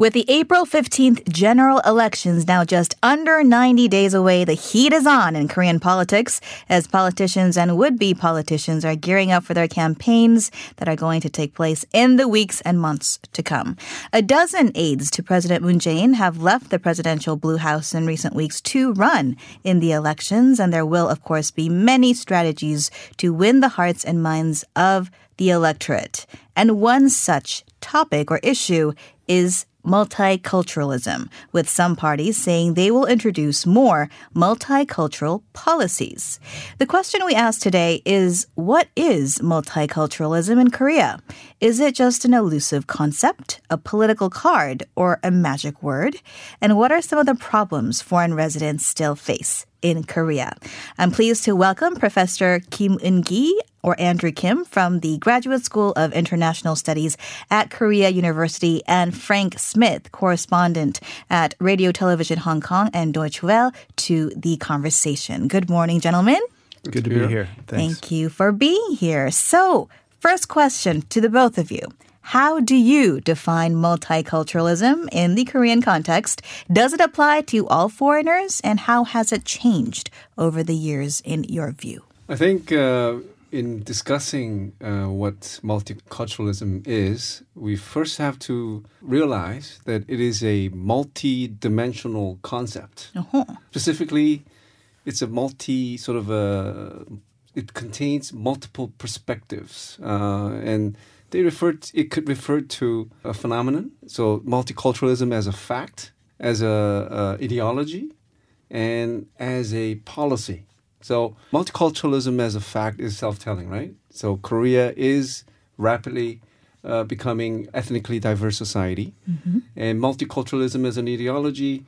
With the April 15th general elections now just under 90 days away, the heat is on in Korean politics as politicians and would be politicians are gearing up for their campaigns that are going to take place in the weeks and months to come. A dozen aides to President Moon Jae-in have left the presidential Blue House in recent weeks to run in the elections, and there will, of course, be many strategies to win the hearts and minds of the electorate. And one such topic or issue is multiculturalism, with some parties saying they will introduce more multicultural policies. The question we ask today is what is multiculturalism in Korea? Is it just an elusive concept, a political card, or a magic word? And what are some of the problems foreign residents still face? In Korea. I'm pleased to welcome Professor Kim Eun-gi or Andrew Kim from the Graduate School of International Studies at Korea University and Frank Smith, correspondent at Radio Television Hong Kong and Deutsche Welle to the conversation. Good morning, gentlemen. Good, Good to be here. Thanks. Thank you for being here. So, first question to the both of you. How do you define multiculturalism in the Korean context? Does it apply to all foreigners? And how has it changed over the years, in your view? I think uh, in discussing uh, what multiculturalism is, we first have to realize that it is a multi dimensional concept. Uh-huh. Specifically, it's a multi sort of a, it contains multiple perspectives. Uh, and they referred it could refer to a phenomenon. So multiculturalism as a fact, as a, a ideology, and as a policy. So multiculturalism as a fact is self-telling, right? So Korea is rapidly uh, becoming ethnically diverse society, mm-hmm. and multiculturalism as an ideology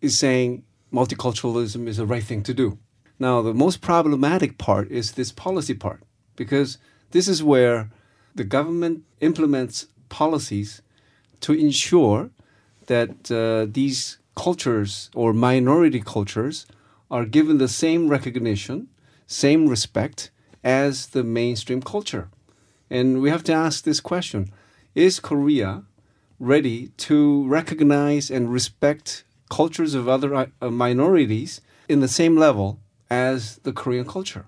is saying multiculturalism is the right thing to do. Now, the most problematic part is this policy part, because this is where the government implements policies to ensure that uh, these cultures or minority cultures are given the same recognition, same respect as the mainstream culture. And we have to ask this question Is Korea ready to recognize and respect cultures of other uh, minorities in the same level as the Korean culture?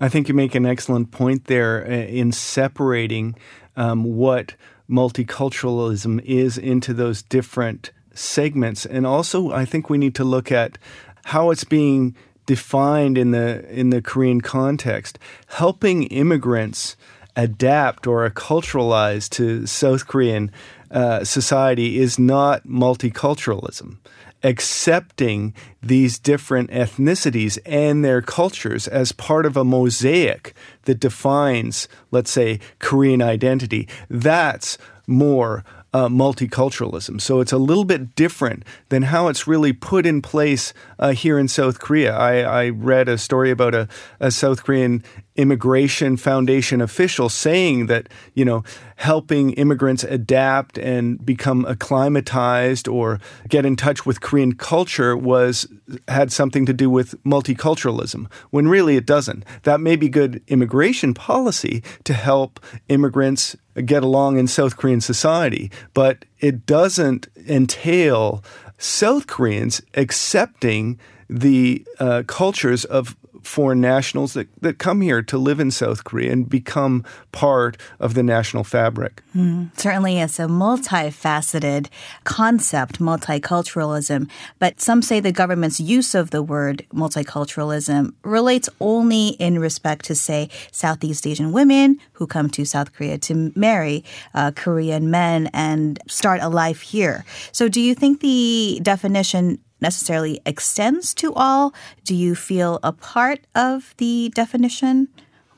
I think you make an excellent point there uh, in separating um, what multiculturalism is into those different segments. And also, I think we need to look at how it's being defined in the in the Korean context. Helping immigrants adapt or acculturalize to South Korean uh, society is not multiculturalism accepting these different ethnicities and their cultures as part of a mosaic that defines, let's say, Korean identity. That's more uh, multiculturalism. So it's a little bit different than how it's really put in place uh, here in South Korea. I, I, read a story about a, a South Korean immigration foundation official saying that, you know, helping immigrants adapt and become acclimatized or get in touch with Korean culture was had something to do with multiculturalism when really it doesn't. That may be good immigration policy to help immigrants get along in South Korean society, but it doesn't entail South Koreans accepting the uh, cultures of foreign nationals that, that come here to live in South Korea and become part of the national fabric. Mm, certainly, it's a multifaceted concept, multiculturalism. But some say the government's use of the word multiculturalism relates only in respect to, say, Southeast Asian women who come to South Korea to marry uh, Korean men and start a life here. So, do you think the definition necessarily extends to all? Do you feel a part of the definition?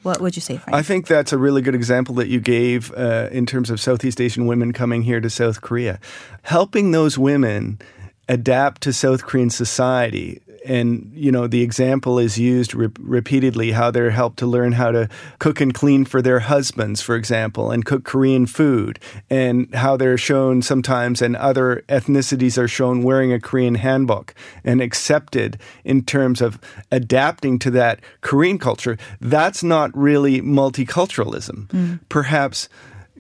What would you say, Frank? I think that's a really good example that you gave uh, in terms of Southeast Asian women coming here to South Korea. Helping those women adapt to South Korean society and you know the example is used re- repeatedly how they're helped to learn how to cook and clean for their husbands for example and cook korean food and how they're shown sometimes and other ethnicities are shown wearing a korean hanbok and accepted in terms of adapting to that korean culture that's not really multiculturalism mm. perhaps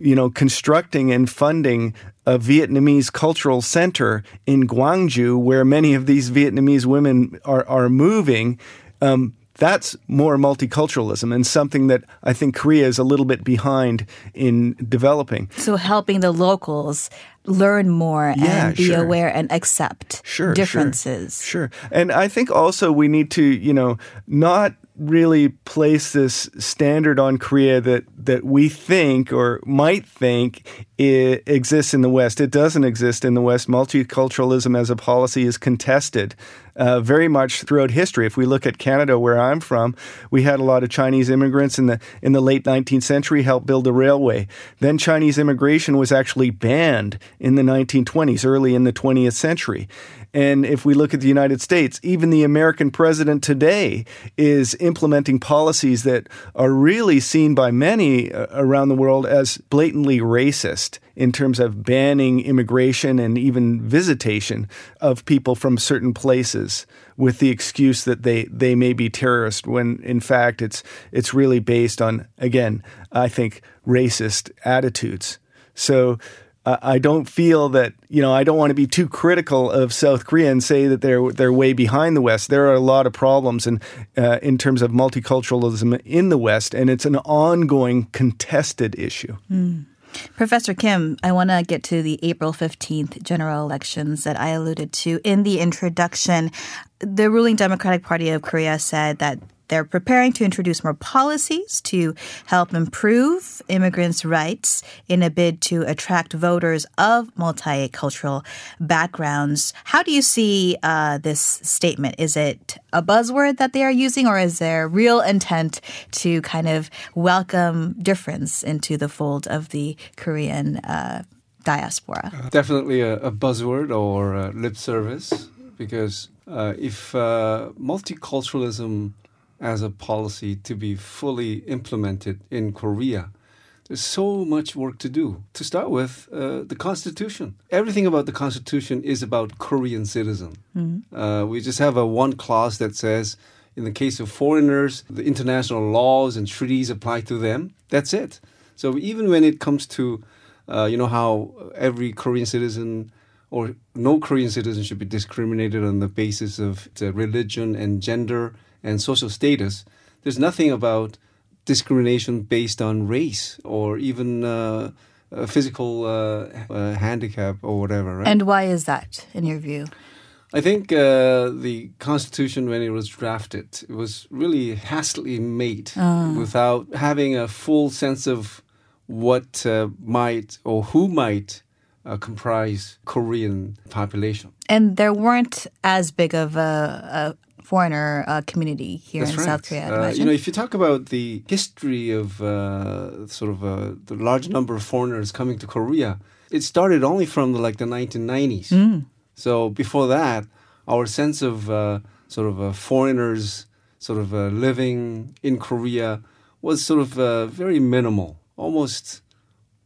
you know, constructing and funding a Vietnamese cultural center in Gwangju, where many of these Vietnamese women are, are moving. Um, that's more multiculturalism and something that I think Korea is a little bit behind in developing. So helping the locals learn more Yeah, and be sure. aware and accept Sure, differences. Sure. sure. And I think also we need to, you know, not really place this standard on Korea that that we think or might think it exists in the West. It doesn't exist in the West. Multiculturalism as a policy is contested uh, very much throughout history. If we look at Canada, where I'm from, we had a lot of Chinese immigrants in the in the late 19th century help build a railway. Then Chinese immigration was actually banned in the 1920s, early in the 20th century. And if we look at the United States, even the American president today is implementing policies that are really seen by many uh, around the world as blatantly racist in terms of banning immigration and even visitation of people from certain places with the excuse that they, they may be terrorists when in fact it's it's really based on again I think racist attitudes. So uh, I don't feel that you know I don't want to be too critical of South Korea and say that they're they're way behind the West. There are a lot of problems in uh, in terms of multiculturalism in the West, and it's an ongoing contested issue. Professor Kim, I want to get to the April 15th general elections that I alluded to in the introduction. The ruling Democratic Party of Korea said that they're preparing to introduce more policies to help improve immigrants' rights in a bid to attract voters of multicultural backgrounds. How do you see uh, this statement? Is it a buzzword that they are using, or is there real intent to kind of welcome difference into the fold of the Korean uh, diaspora? Definitely a, a buzzword or uh, lip service because uh, if uh, multiculturalism as a policy to be fully implemented in Korea, there's so much work to do. To start with, uh, the Constitution. Everything about the Constitution is about Korean citizen. Uh, we just have a one clause that says, in the case of foreigners, the international laws and treaties apply to them. That's it. So even when it comes to, uh, you know, how every Korean citizen or no Korean citizen should be discriminated on the basis of religion and gender and social status, there's nothing about discrimination based on race or even uh, uh, physical uh, uh, handicap or whatever. Right? And why is that, in your view? I think uh, the Constitution, when it was drafted, it was really hastily made without having a full sense of what uh, might or who might uh, comprise Korean population. And there weren't as big of a, a foreigner uh, community here That's in right. South Korea, Uh, you know, if you talk about the history of uh, sort of uh, the large number of foreigners coming to Korea, it started only from the, like the 1990s. Mm. So before that, our sense of uh, sort of uh, foreigners sort of uh, living in Korea was sort of uh, very minimal, almost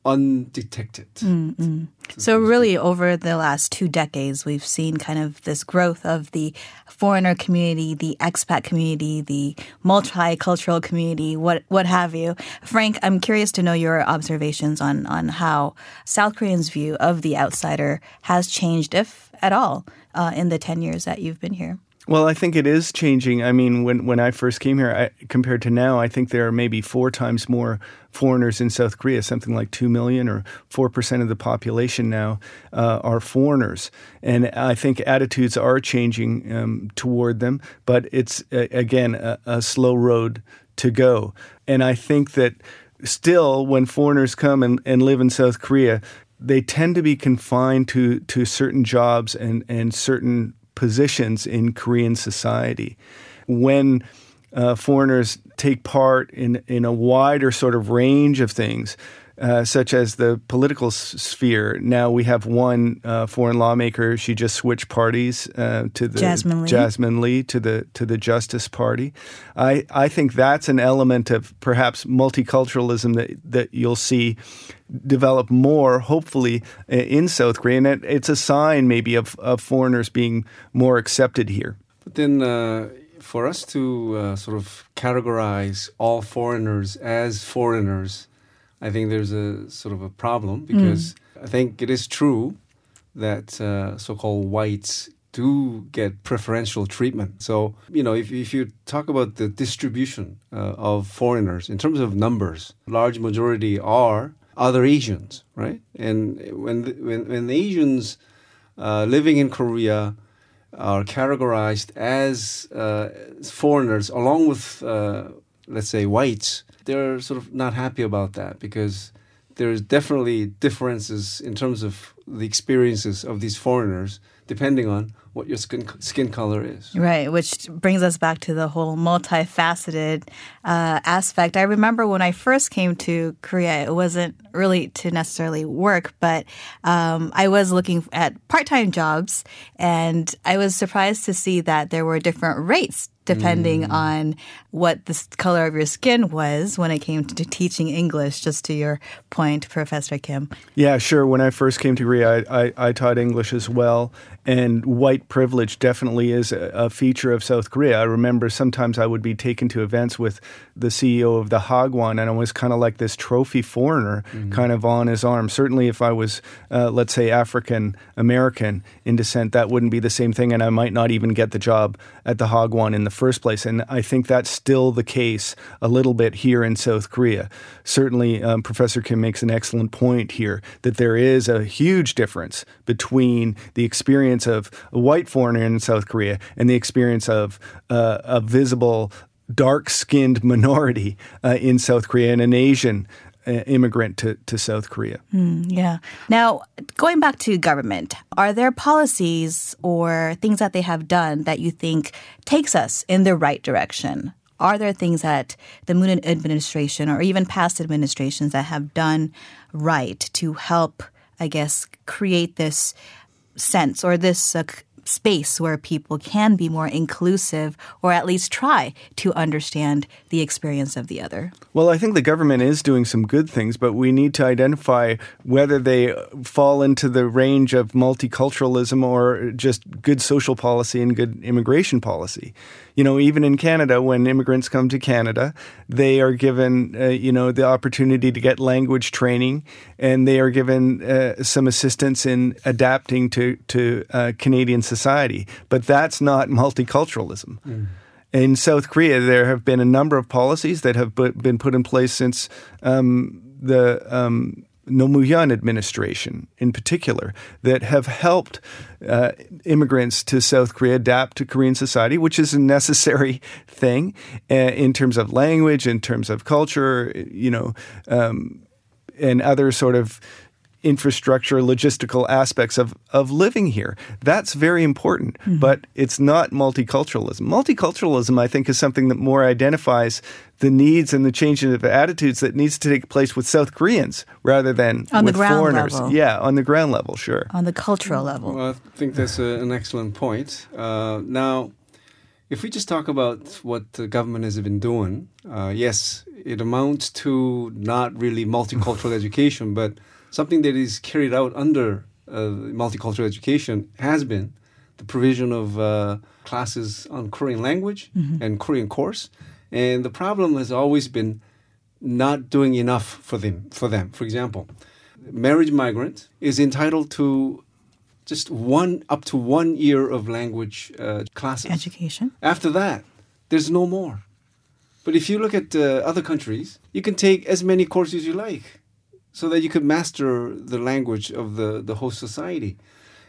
undetected. Mm. So really, over the last two decades, we've seen kind of this growth of the foreigner community, the expat community, the multicultural community, what what have you. Frank, I'm curious to know your observations on on how South Koreans' view of the outsider has changed, if at all, uh, in the ten years that you've been here. Well, I think it is changing. I mean, when, when I first came here, I, compared to now, I think there are maybe four times more foreigners in South Korea, something like 2 million or 4% of the population now uh, are foreigners. And I think attitudes are changing um, toward them, but it's, uh, again, a, a slow road to go. And I think that still, when foreigners come and, and live in South Korea, they tend to be confined to, to certain jobs and, and certain positions in Korean society. When uh, foreigners take part in, in a wider sort of range of things, uh, such as the political s- sphere. Now we have one uh, foreign lawmaker. She just switched parties uh, to the Jasmine Lee. Jasmine Lee to the to the Justice Party. I I think that's an element of perhaps multiculturalism that that you'll see develop more, hopefully, in South Korea. And it, it's a sign maybe of, of foreigners being more accepted here. But then, uh, for us to uh, sort of categorize all foreigners as foreigners, I think there's a sort of a problem because I think it is true that uh, so-called whites do get preferential treatment. So, you know, if, if you talk about the distribution uh, of foreigners in terms of numbers, large majority are other Asians, right? And when the, when, when the Asians uh, living in Korea are categorized as uh, foreigners along with, uh, let's say, whites, they're sort of not happy about that because there's definitely differences in terms of the experiences of these foreigners depending on what your skin skin color is. Right, which brings us back to the whole multifaceted uh, aspect. I remember when I first came to Korea, it wasn't really to necessarily work, but um, I was looking at part time jobs, and I was surprised to see that there were different rates depending mm. on what the color of your skin was when it came to teaching English, just to your point, Professor Kim. Yeah, sure. When I first came to Korea, I, I, I taught English as well. And white privilege definitely is a, a, feature of South Korea. I remember sometimes I would be taken to events with the CEO of the Hagwon, and I was kind of like this trophy foreigner, mm-hmm. kind of on his arm. Certainly, if I was, uh, let's say, African American in descent, that wouldn't be the same thing, and I might not even get the job at the Hagwon in the first place. And I think that's still the case a little bit here in South Korea. Certainly, um, Professor Kim makes an excellent point here that there is a huge difference between the experience of a white foreigner in South Korea and the experience of uh, a visible dark skinned minority uh, in South Korea and an Asian immigrant to, to South Korea. Mm, yeah. Now, going back to government, are there policies or things that they have done that you think takes us in the right direction? Are there things that the Moon administration or even past administrations that have done right to help, I guess, create this sense or this uh, space where people can be more inclusive or at least try to understand the experience of the other? Well, I think the government is doing some good things, but we need to identify whether they fall into the range of multiculturalism or just good social policy and good immigration policy you know, even in Canada, when immigrants come to Canada, they are given, uh, you know, the opportunity to get language training, and they are given uh, some assistance in adapting to to uh, Canadian society. But that's not multiculturalism. Mm. In South Korea, there have been a number of policies that have been put in place since um, the um, Roh administration in particular that have helped uh, immigrants to South Korea adapt to Korean society, which is a necessary thing uh, in terms of language, in terms of culture, you know, um, and other sort of infrastructure, logistical aspects of, of living here. That's very important, mm-hmm. but it's not multiculturalism. Multiculturalism, I think, is something that more identifies the needs and the changing of the attitudes that needs to take place with South Koreans rather than on with the ground foreigners. Level. Yeah, on the ground level, sure. On the cultural level. Well, I think that's a, an excellent point. Uh, now, if we just talk about what the government has been doing, uh, yes, it amounts to not really multicultural education, but something that is carried out under uh, multicultural education has been the provision of uh, classes on Korean language mm-hmm. and Korean course. And the problem has always been not doing enough for them. For them, for example, marriage migrant is entitled to just one up to one year of language uh, classes education. After that, there's no more. But if you look at uh, other countries, you can take as many courses you like so that you could master the language of the, the host society.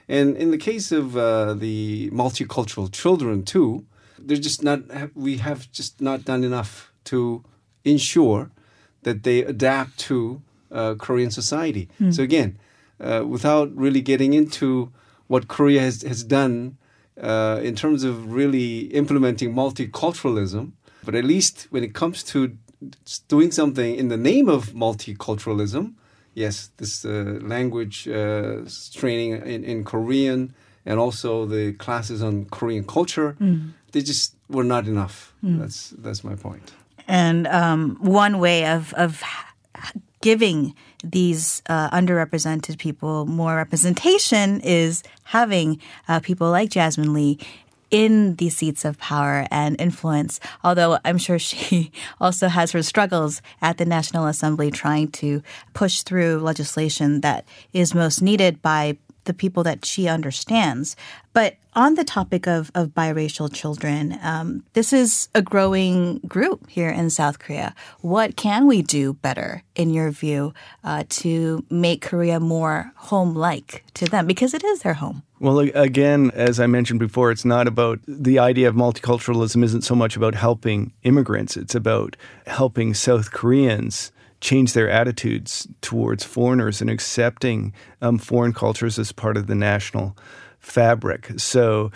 And in the case of uh, the multicultural children too, they're just not. We have just not done enough to ensure that they adapt to uh, Korean society. Mm. So again, uh, without really getting into what Korea has has done uh, in terms of really implementing multiculturalism, but at least when it comes to doing something in the name of multiculturalism. Yes, this uh, language uh, training in, in Korean and also the classes on Korean culture, mm. they just were not enough. Mm. That's that's my point. And um, one way of of giving these uh, underrepresented people more representation is having uh, people like Jasmine Lee in these seats of power and influence. Although I'm sure she also has her struggles at the National Assembly trying to push through legislation that is most needed by the people that she understands. But on the topic of, of biracial children, um, this is a growing group here in South Korea. What can we do better, in your view, uh, to make Korea more home like to them? Because it is their home. Well, again, as I mentioned before, it's not about the idea of multiculturalism, isn't so much about helping immigrants, it's about helping South Koreans change their attitudes towards foreigners and accepting um, foreign cultures as part of the national fabric. So,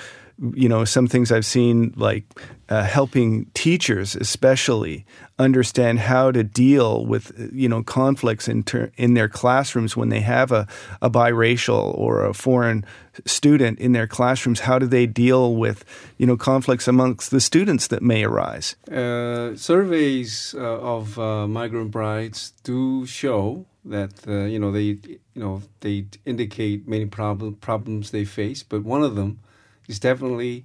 you know, some things I've seen like uh, helping teachers, especially, understand how to deal with you know conflicts in ter- in their classrooms when they have a, a biracial or a foreign student in their classrooms. How do they deal with you know conflicts amongst the students that may arise? Uh, surveys uh, of uh, migrant brides do show that uh, you know they you know they indicate many problem, problems they face, but one of them is definitely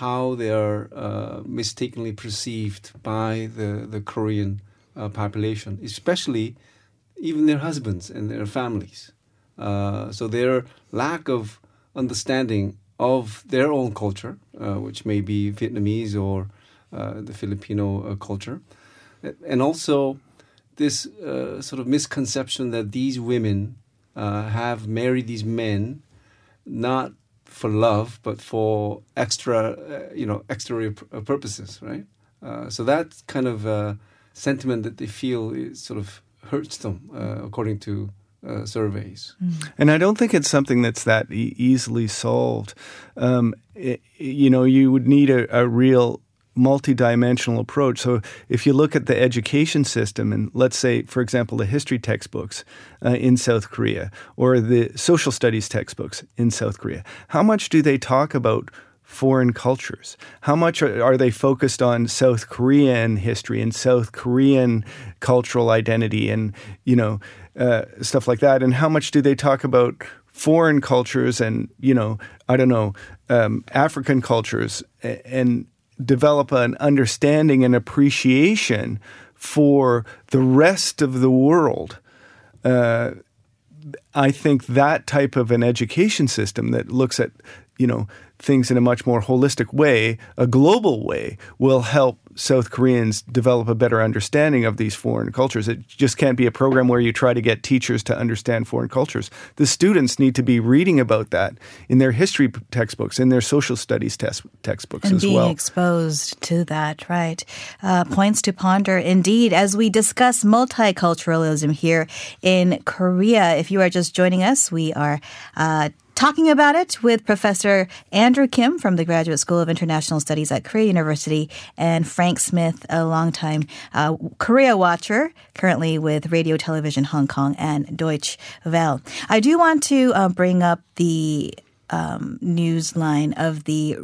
how they are uh, mistakenly perceived by the, the Korean uh, population, especially even their husbands and their families. Uh, so their lack of understanding of their own culture, uh, which may be Vietnamese or uh, the Filipino uh, culture, and also this sort of misconception that these women have married these men not for love, but for extra, uh, you know, exterior uh, purposes, right? Uh, so that kind of uh, sentiment that they feel is sort of hurts them, uh, according to uh, surveys. Mm. And I don't think it's something that's that e- easily solved. Um, it, you know, you would need a, a real multidimensional approach. So if you look at the education system, and let's say, for example, the history textbooks uh, in South Korea or the social studies textbooks in South Korea, how much do they talk about? Foreign cultures. How much are, are they focused on South Korean history and South Korean cultural identity and you know uh, stuff like that? And how much do they talk about foreign cultures and you know I don't know um, African cultures and develop an understanding and appreciation for the rest of the world. Uh, I think that type of an education system that looks at, you know, things in a much more holistic way, a global way, will help South Koreans develop a better understanding of these foreign cultures. It just can't be a program where you try to get teachers to understand foreign cultures. The students need to be reading about that in their history textbooks, in their social studies test, textbooks and as being well. exposed to that, right? Uh, points to ponder indeed as we discuss multiculturalism here in Korea. If you are just joining us, we are uh, talking about it with Professor Andrew Kim from the Graduate School of International Studies at Korea University and Frank Smith, a longtime uh, Korea watcher, currently with Radio Television Hong Kong and Deutsche Welle. I do want to uh, bring up the um, news line of the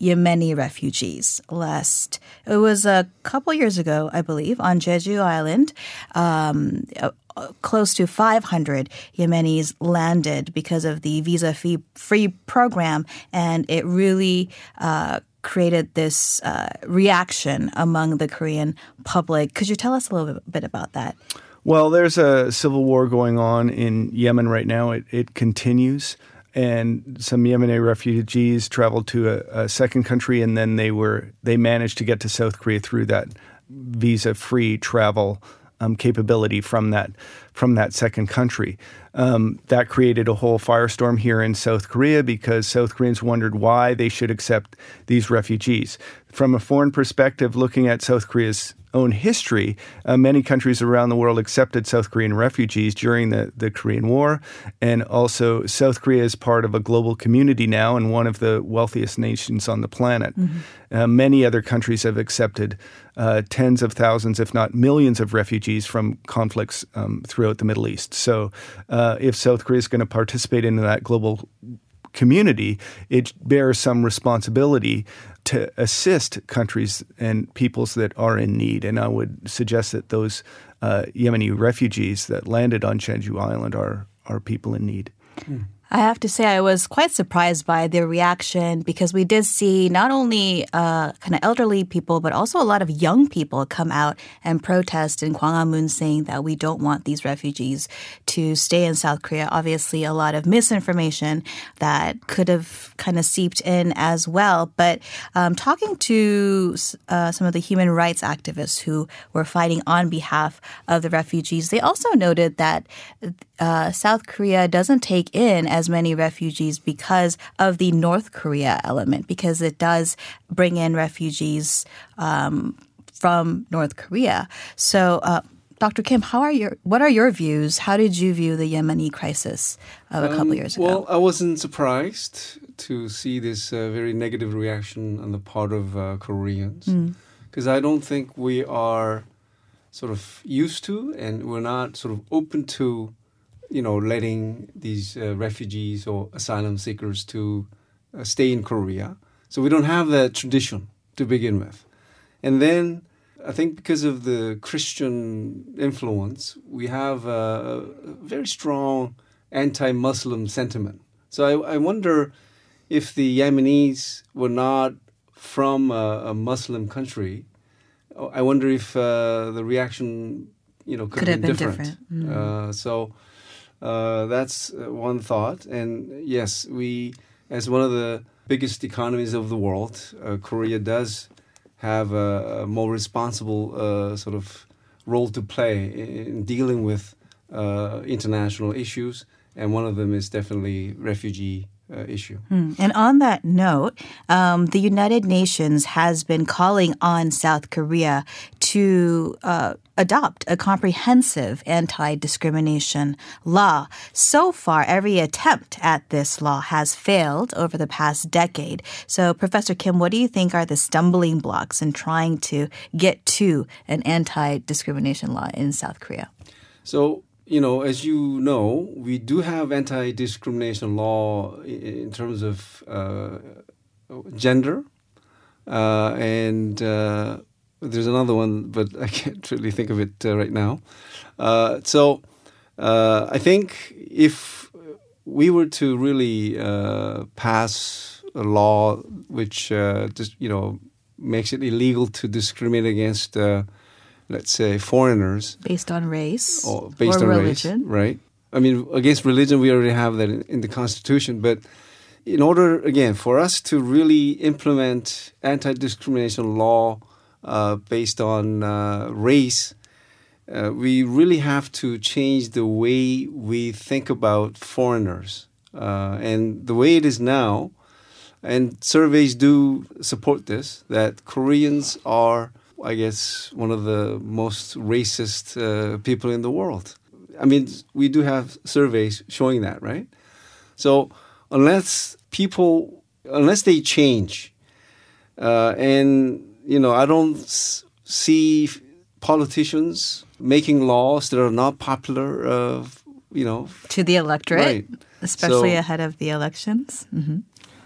Yemeni refugees last. It was a couple years ago, I believe, on Jeju Island. Um, close to 500 Yemenis landed because of the visa fee free program, and it really uh, created this uh, reaction among the Korean public. Could you tell us a little bit about that? Well, there's a civil war going on in Yemen right now. It, it continues. And some Yemeni refugees traveled to a, a second country, and then they were they managed to get to South Korea through that visa-free travel um, capability from that from that second country. Um, that created a whole firestorm here in South Korea because South Koreans wondered why they should accept these refugees. From a foreign perspective, looking at South Korea's own history, uh, many countries around the world accepted South Korean refugees during the, the Korean War. And also, South Korea is part of a global community now and one of the wealthiest nations on the planet. Mm-hmm. Uh, many other countries have accepted uh, tens of thousands, if not millions, of refugees from conflicts um, throughout the Middle East. So, uh, if South Korea is going to participate in that global community, it bears some responsibility to assist countries and peoples that are in need. And I would suggest that those uh, Yemeni refugees that landed on Jeju Island are, are people in need. I have to say, I was quite surprised by the reaction because we did see not only uh, kind of elderly people, but also a lot of young people come out and protest in Gwanghwamun saying that we don't want these refugees to stay in South Korea. Obviously, a lot of misinformation that could have kind of seeped in as well. But um, talking to uh, some of the human rights activists who were fighting on behalf of the refugees, they also noted that uh, South Korea doesn't take in as many refugees because of the North Korea element, because it does bring in refugees um, from North Korea. So, uh, Dr. Kim, how are your what are your views? How did you view the Yemeni crisis of a couple um, years ago? Well, I wasn't surprised to see this uh, very negative reaction on the part of uh, Koreans because mm. I don't think we are sort of used to and we're not sort of open to you know, letting these uh, refugees or asylum seekers to uh, stay in Korea. So we don't have that tradition to begin with. And then I think because of the Christian influence, we have a, very strong anti Muslim sentiment. So I, I, wonder if the Yemenis were not from a, a Muslim country, I wonder if uh, the reaction you know could, could have been, been different. different. Mm. Uh, so uh, that's uh, one thought. And yes, we, as one of the biggest economies of the world, uh, Korea does have a, a more responsible uh, sort of role to play in dealing with uh, international issues. And one of them is definitely refugee uh, issue. Hmm. And on that note, um, the United Nations has been calling on South Korea to uh, adopt a comprehensive anti discrimination law. So far, every attempt at this law has failed over the past decade. So, Professor Kim, what do you think are the stumbling blocks in trying to get to an anti discrimination law in South Korea? So, you know, as you know, we do have anti-discrimination law in terms of uh, gender, uh, and uh, there's another one, but I can't really think of it uh, right now. Uh, so, uh, I think if we were to really pass a law which just you know makes it illegal to discriminate against let's say, foreigners. Based on race or based or on religion. race, right? I mean, against religion, we already have that in, in, the Constitution. But in order, again, for us to really implement anti discrimination law uh, based on uh, race, uh, we really have to change the way we think about foreigners. Uh, and the way it is now, and surveys do support this, that Koreans are I guess, one of the most racist uh, people in the world. I mean, we do have surveys showing that, right? So unless people, unless they change, uh, and you know, I don't see politicians making laws that are not popular. Uh, you know, to the electorate, right. especially so, ahead of the elections. Mm-hmm.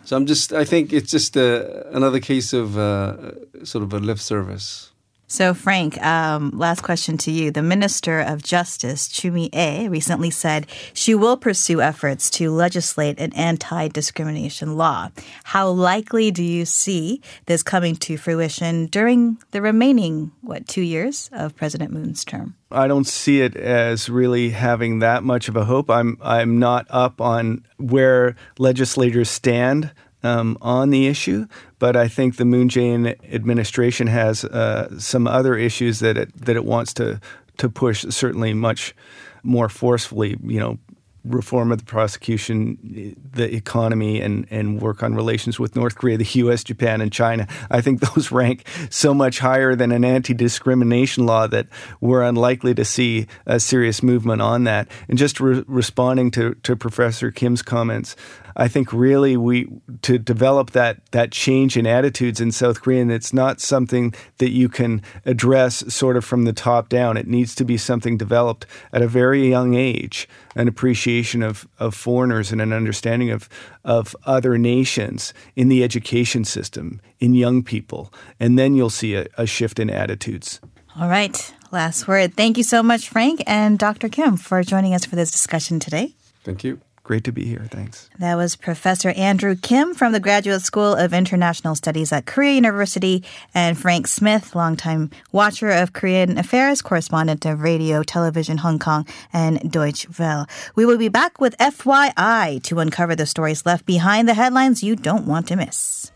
So I'm just, I think it's just a, uh, another case of uh, sort of a lip service. So, Frank, um, last question to you. The Minister of Justice, Chumi Mi-ae, recently said she will pursue efforts to legislate an anti discrimination law. How likely do you see this coming to fruition during the remaining, what, two years of President Moon's term? I don't see it as really having that much of a hope. I'm I'm not up on where legislators stand um, on the issue, but I think the Moon Jae-in administration has uh, some other issues that it that it wants to to push certainly much more forcefully. You know, reform of the prosecution, the economy, and, and work on relations with North Korea, the U.S., Japan, and China. I think those rank so much higher than an anti discrimination law that we're unlikely to see a serious movement on that. And just re- responding to, to Professor Kim's comments, I think really we to develop that that change in attitudes in South Korea, and it's not something that you can address sort of from the top down. It needs to be something developed at a very young age, an appreciation of, of foreigners and an understanding of of other nations in the education system, in young people, and then you'll see a, a shift in attitudes. All right. Last word. Thank you so much, Frank and Dr. Kim, for joining us for this discussion today. Thank you. Great to be here. Thanks. That was Professor Andrew Kim from the Graduate School of International Studies at Korea University and Frank Smith, longtime watcher of Korean affairs, correspondent of Radio, Television Hong Kong, and Deutsche Welle. We will be back with FYI to uncover the stories left behind the headlines you don't want to miss.